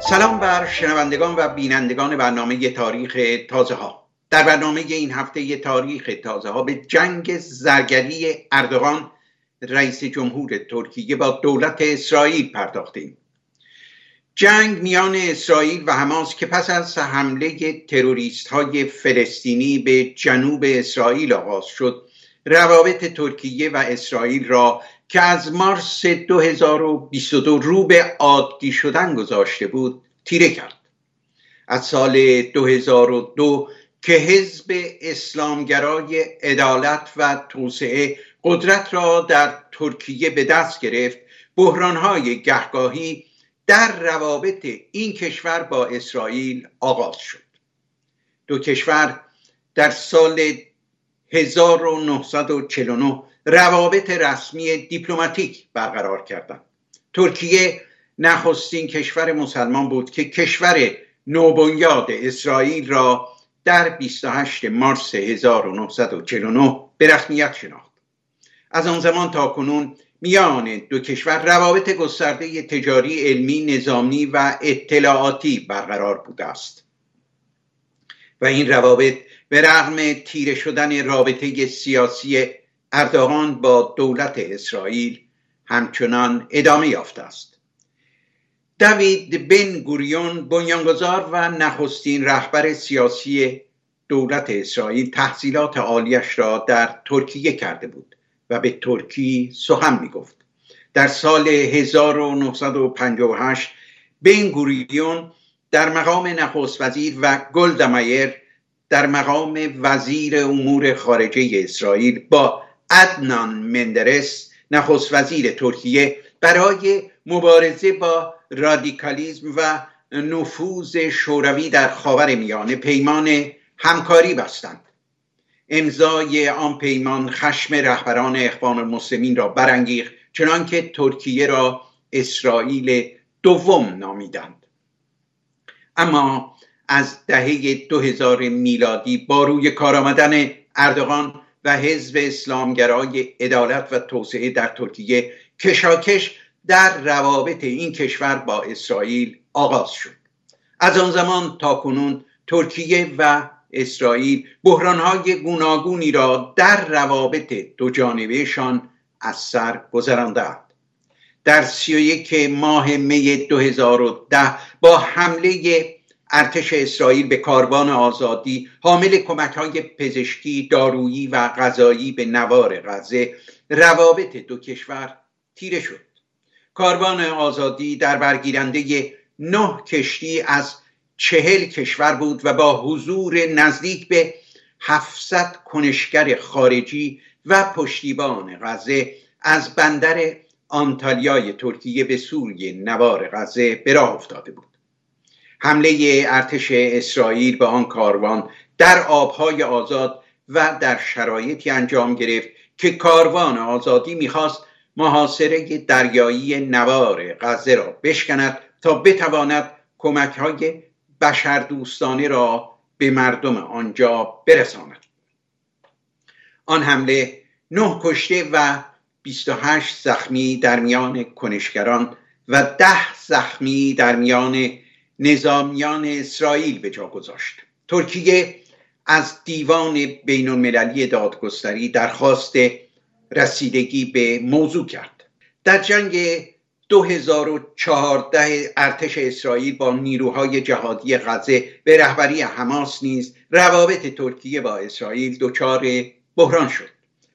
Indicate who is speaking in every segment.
Speaker 1: سلام بر شنوندگان و بینندگان برنامه تاریخ تازه ها. در برنامه این هفته تاریخ تازه ها به جنگ زرگری اردوغان رئیس جمهور ترکیه با دولت اسرائیل پرداختیم. جنگ میان اسرائیل و حماس که پس از حمله تروریست های فلسطینی به جنوب اسرائیل آغاز شد روابط ترکیه و اسرائیل را که از مارس 2022 رو به عادی شدن گذاشته بود تیره کرد. از سال 2002 که حزب اسلامگرای عدالت و توسعه قدرت را در ترکیه به دست گرفت بحرانهای گهگاهی در روابط این کشور با اسرائیل آغاز شد. دو کشور در سال 1949 روابط رسمی دیپلماتیک برقرار کردند ترکیه نخستین کشور مسلمان بود که کشور نوبنیاد اسرائیل را در 28 مارس 1949 به رسمیت شناخت. از آن زمان تا کنون میان دو کشور روابط گسترده تجاری علمی نظامی و اطلاعاتی برقرار بوده است. و این روابط به رغم تیره شدن رابطه سیاسی اردوغان با دولت اسرائیل همچنان ادامه یافته است. دوید بن گوریون بنیانگذار و نخستین رهبر سیاسی دولت اسرائیل تحصیلات عالیش را در ترکیه کرده بود و به ترکی سخن می گفت در سال 1958 بن گوریون در مقام نخست وزیر و گلدمایر در مقام وزیر امور خارجه اسرائیل با عدنان مندرس نخست وزیر ترکیه برای مبارزه با رادیکالیزم و نفوذ شوروی در خاور میانه پیمان همکاری بستند. امضای آن پیمان خشم رهبران اخوان المسلمین را برانگیخت چنانکه ترکیه را اسرائیل دوم نامیدند. اما از دهه 2000 میلادی با روی کار آمدن اردوغان و حزب اسلامگرای عدالت و توسعه در ترکیه کشاکش در روابط این کشور با اسرائیل آغاز شد. از آن زمان تا کنون ترکیه و اسرائیل بحرانهای گوناگونی را در روابط دو جانبهشان از سر گذراندهاند در سی و یک ماه می 2010 با حمله ارتش اسرائیل به کاروان آزادی حامل کمک های پزشکی دارویی و غذایی به نوار غزه روابط دو کشور تیره شد. کاروان آزادی در برگیرنده نه کشتی از چهل کشور بود و با حضور نزدیک به 700 کنشگر خارجی و پشتیبان غزه از بندر آنتالیای ترکیه به سوی نوار غزه به راه افتاده بود. حمله ارتش اسرائیل به آن کاروان در آبهای آزاد و در شرایطی انجام گرفت که کاروان آزادی می‌خواست محاصره دریایی نوار غزه را بشکند تا بتواند کمک های بشردوستانه را به مردم آنجا برساند. آن حمله نه کشته و 28 زخمی در میان کنشگران و ده زخمی در میان نظامیان اسرائیل به جا گذاشت. ترکیه از دیوان بین المللی دادگستری درخواست رسیدگی به موضوع کرد. در جنگ 2014 ارتش اسرائیل با نیروهای جهادی غزه به رهبری حماس نیز روابط ترکیه با اسرائیل دچار بحران شد.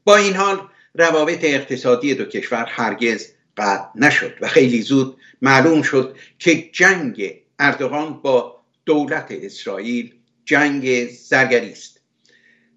Speaker 1: با این حال روابط اقتصادی دو کشور هرگز قطع نشد و خیلی زود معلوم شد که جنگ اردوغان با دولت اسرائیل جنگ زرگری است.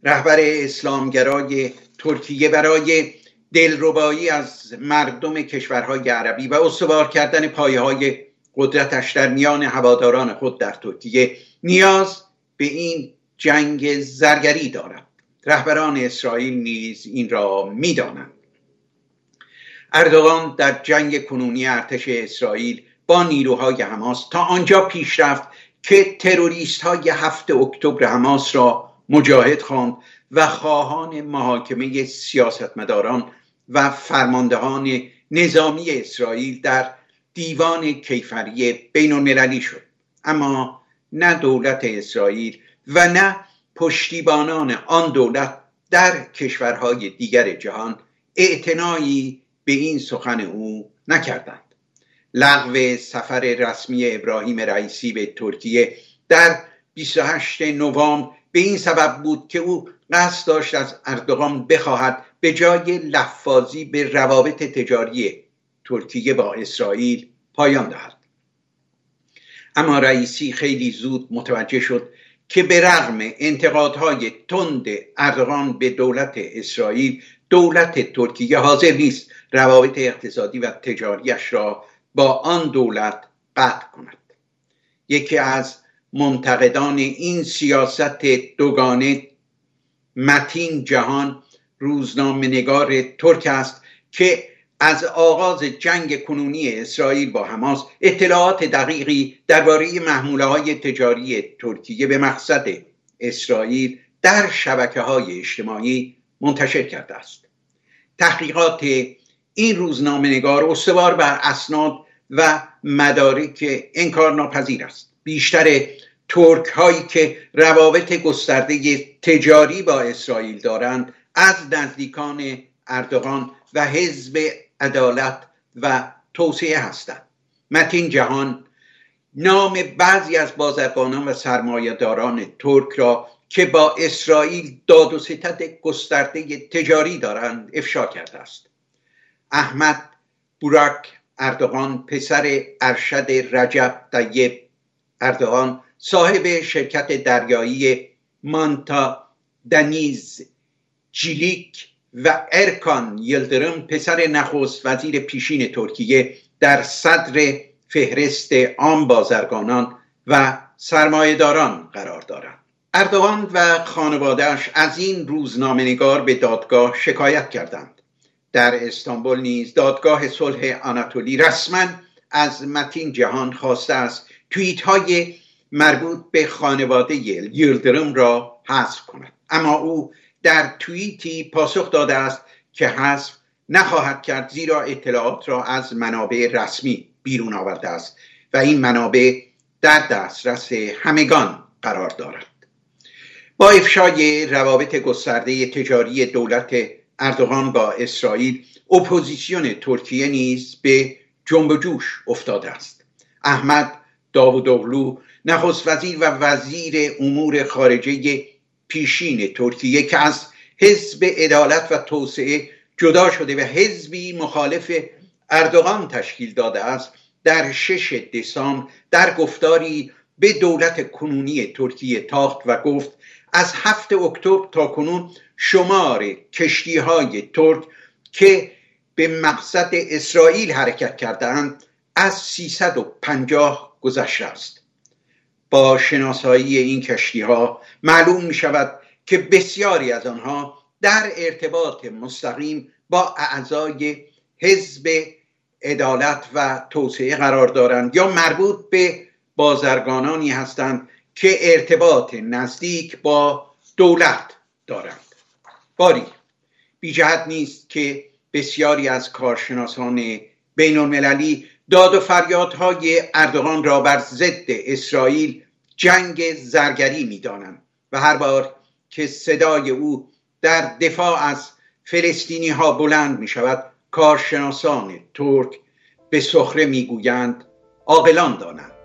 Speaker 1: رهبر اسلامگرای ترکیه برای دلربایی از مردم کشورهای عربی و استوار کردن پایه های قدرتش در میان هواداران خود در ترکیه نیاز به این جنگ زرگری دارد. رهبران اسرائیل نیز این را می‌دانند. اردوغان در جنگ کنونی ارتش اسرائیل با نیروهای حماس. تا آنجا پیش رفت که تروریست های هفت اکتبر حماس را مجاهد خواند و خواهان محاکمه سیاستمداران و فرماندهان نظامی اسرائیل در دیوان کیفری بین المللی شد. اما نه دولت اسرائیل و نه پشتیبانان آن دولت در کشورهای دیگر جهان اعتنایی به این سخن او نکردند. لغو سفر رسمی ابراهیم رئیسی به ترکیه در 28 نوامبر. به این سبب بود که او قصد داشت از اردوغان بخواهد به جای لفاظی به روابط تجاری ترکیه با اسرائیل پایان دهد. اما رئیسی خیلی زود متوجه شد که به رغم انتقادهای تند اردوغان به دولت اسرائیل دولت ترکیه حاضر نیست. روابط اقتصادی و تجاریش را با آن دولت قطع کند. یکی از منتقدان این سیاست دوگانه متین جهان روزنامه نگار ترک است که از آغاز جنگ کنونی اسرائیل با حماس اطلاعات دقیقی درباره محموله های تجاری ترکیه به مقصد اسرائیل در شبکه های اجتماعی منتشر کرده است. تحقیقات این روزنامه نگار استوار بر اسناد و مدارک انکار ناپذیر است. بیشتر ترک هایی که روابط گسترده تجاری با اسرائیل دارند از نزدیکان اردوغان و حزب عدالت و توسعه هستند. متین جهان نام بعضی از بازرگانان و سرمایهداران ترک را که با اسرائیل داد و ستد گسترده تجاری دارند افشا کرده است. احمد بوراک اردوغان پسر ارشد رجب طیب. اردوغان صاحب شرکت دریایی مانتا دنیز جیلیک و ارکان یلدرم پسر نخست وزیر پیشین ترکیه در صدر فهرست عام بازرگانان و سرمایهداران قرار دارند. اردوان و خانوادهش از این روزنامهنگار به دادگاه شکایت کردند. در استانبول نیز دادگاه صلح آناتولی رسما از متین جهان خواسته است توییت های مربوط به خانواده یلدرم را حذف کند. اما او در توییتی پاسخ داده است که حذف نخواهد کرد زیرا اطلاعات را از منابع رسمی بیرون آورده است و این منابع در دسترس همگان قرار دارد. با افشای روابط گسترده تجاری دولت اردوغان با اسرائیل اپوزیسیون ترکیه نیز به جنب جوش افتاده است. احمد داوودوغلو نخست وزیر و وزیر امور خارجه پیشین ترکیه که از حزب عدالت و توسعه جدا شده و حزبی مخالف اردوغان تشکیل داده است در شش دسامبر در گفتاری به دولت کنونی ترکیه تاخت و گفت از هفت اکتبر تا کنون شمار کشتی های ترک که به مقصد اسرائیل حرکت کردند از 350 گذشته است. با شناسایی این کشتی ها معلوم می شود که بسیاری از آنها در ارتباط مستقیم با اعضای حزب عدالت و توسعه قرار دارند یا مربوط به بازرگانانی هستند که ارتباط نزدیک با دولت دارند. باری بیجهت نیست که بسیاری از کارشناسان بین المللی داد و فریادهای اردوغان را بر ضد اسرائیل جنگ زرگری می‌دانند و هر بار که صدای او در دفاع از فلسطینی ها بلند می شود کارشناسان ترک به سخره می‌گویند عاقلان دانند.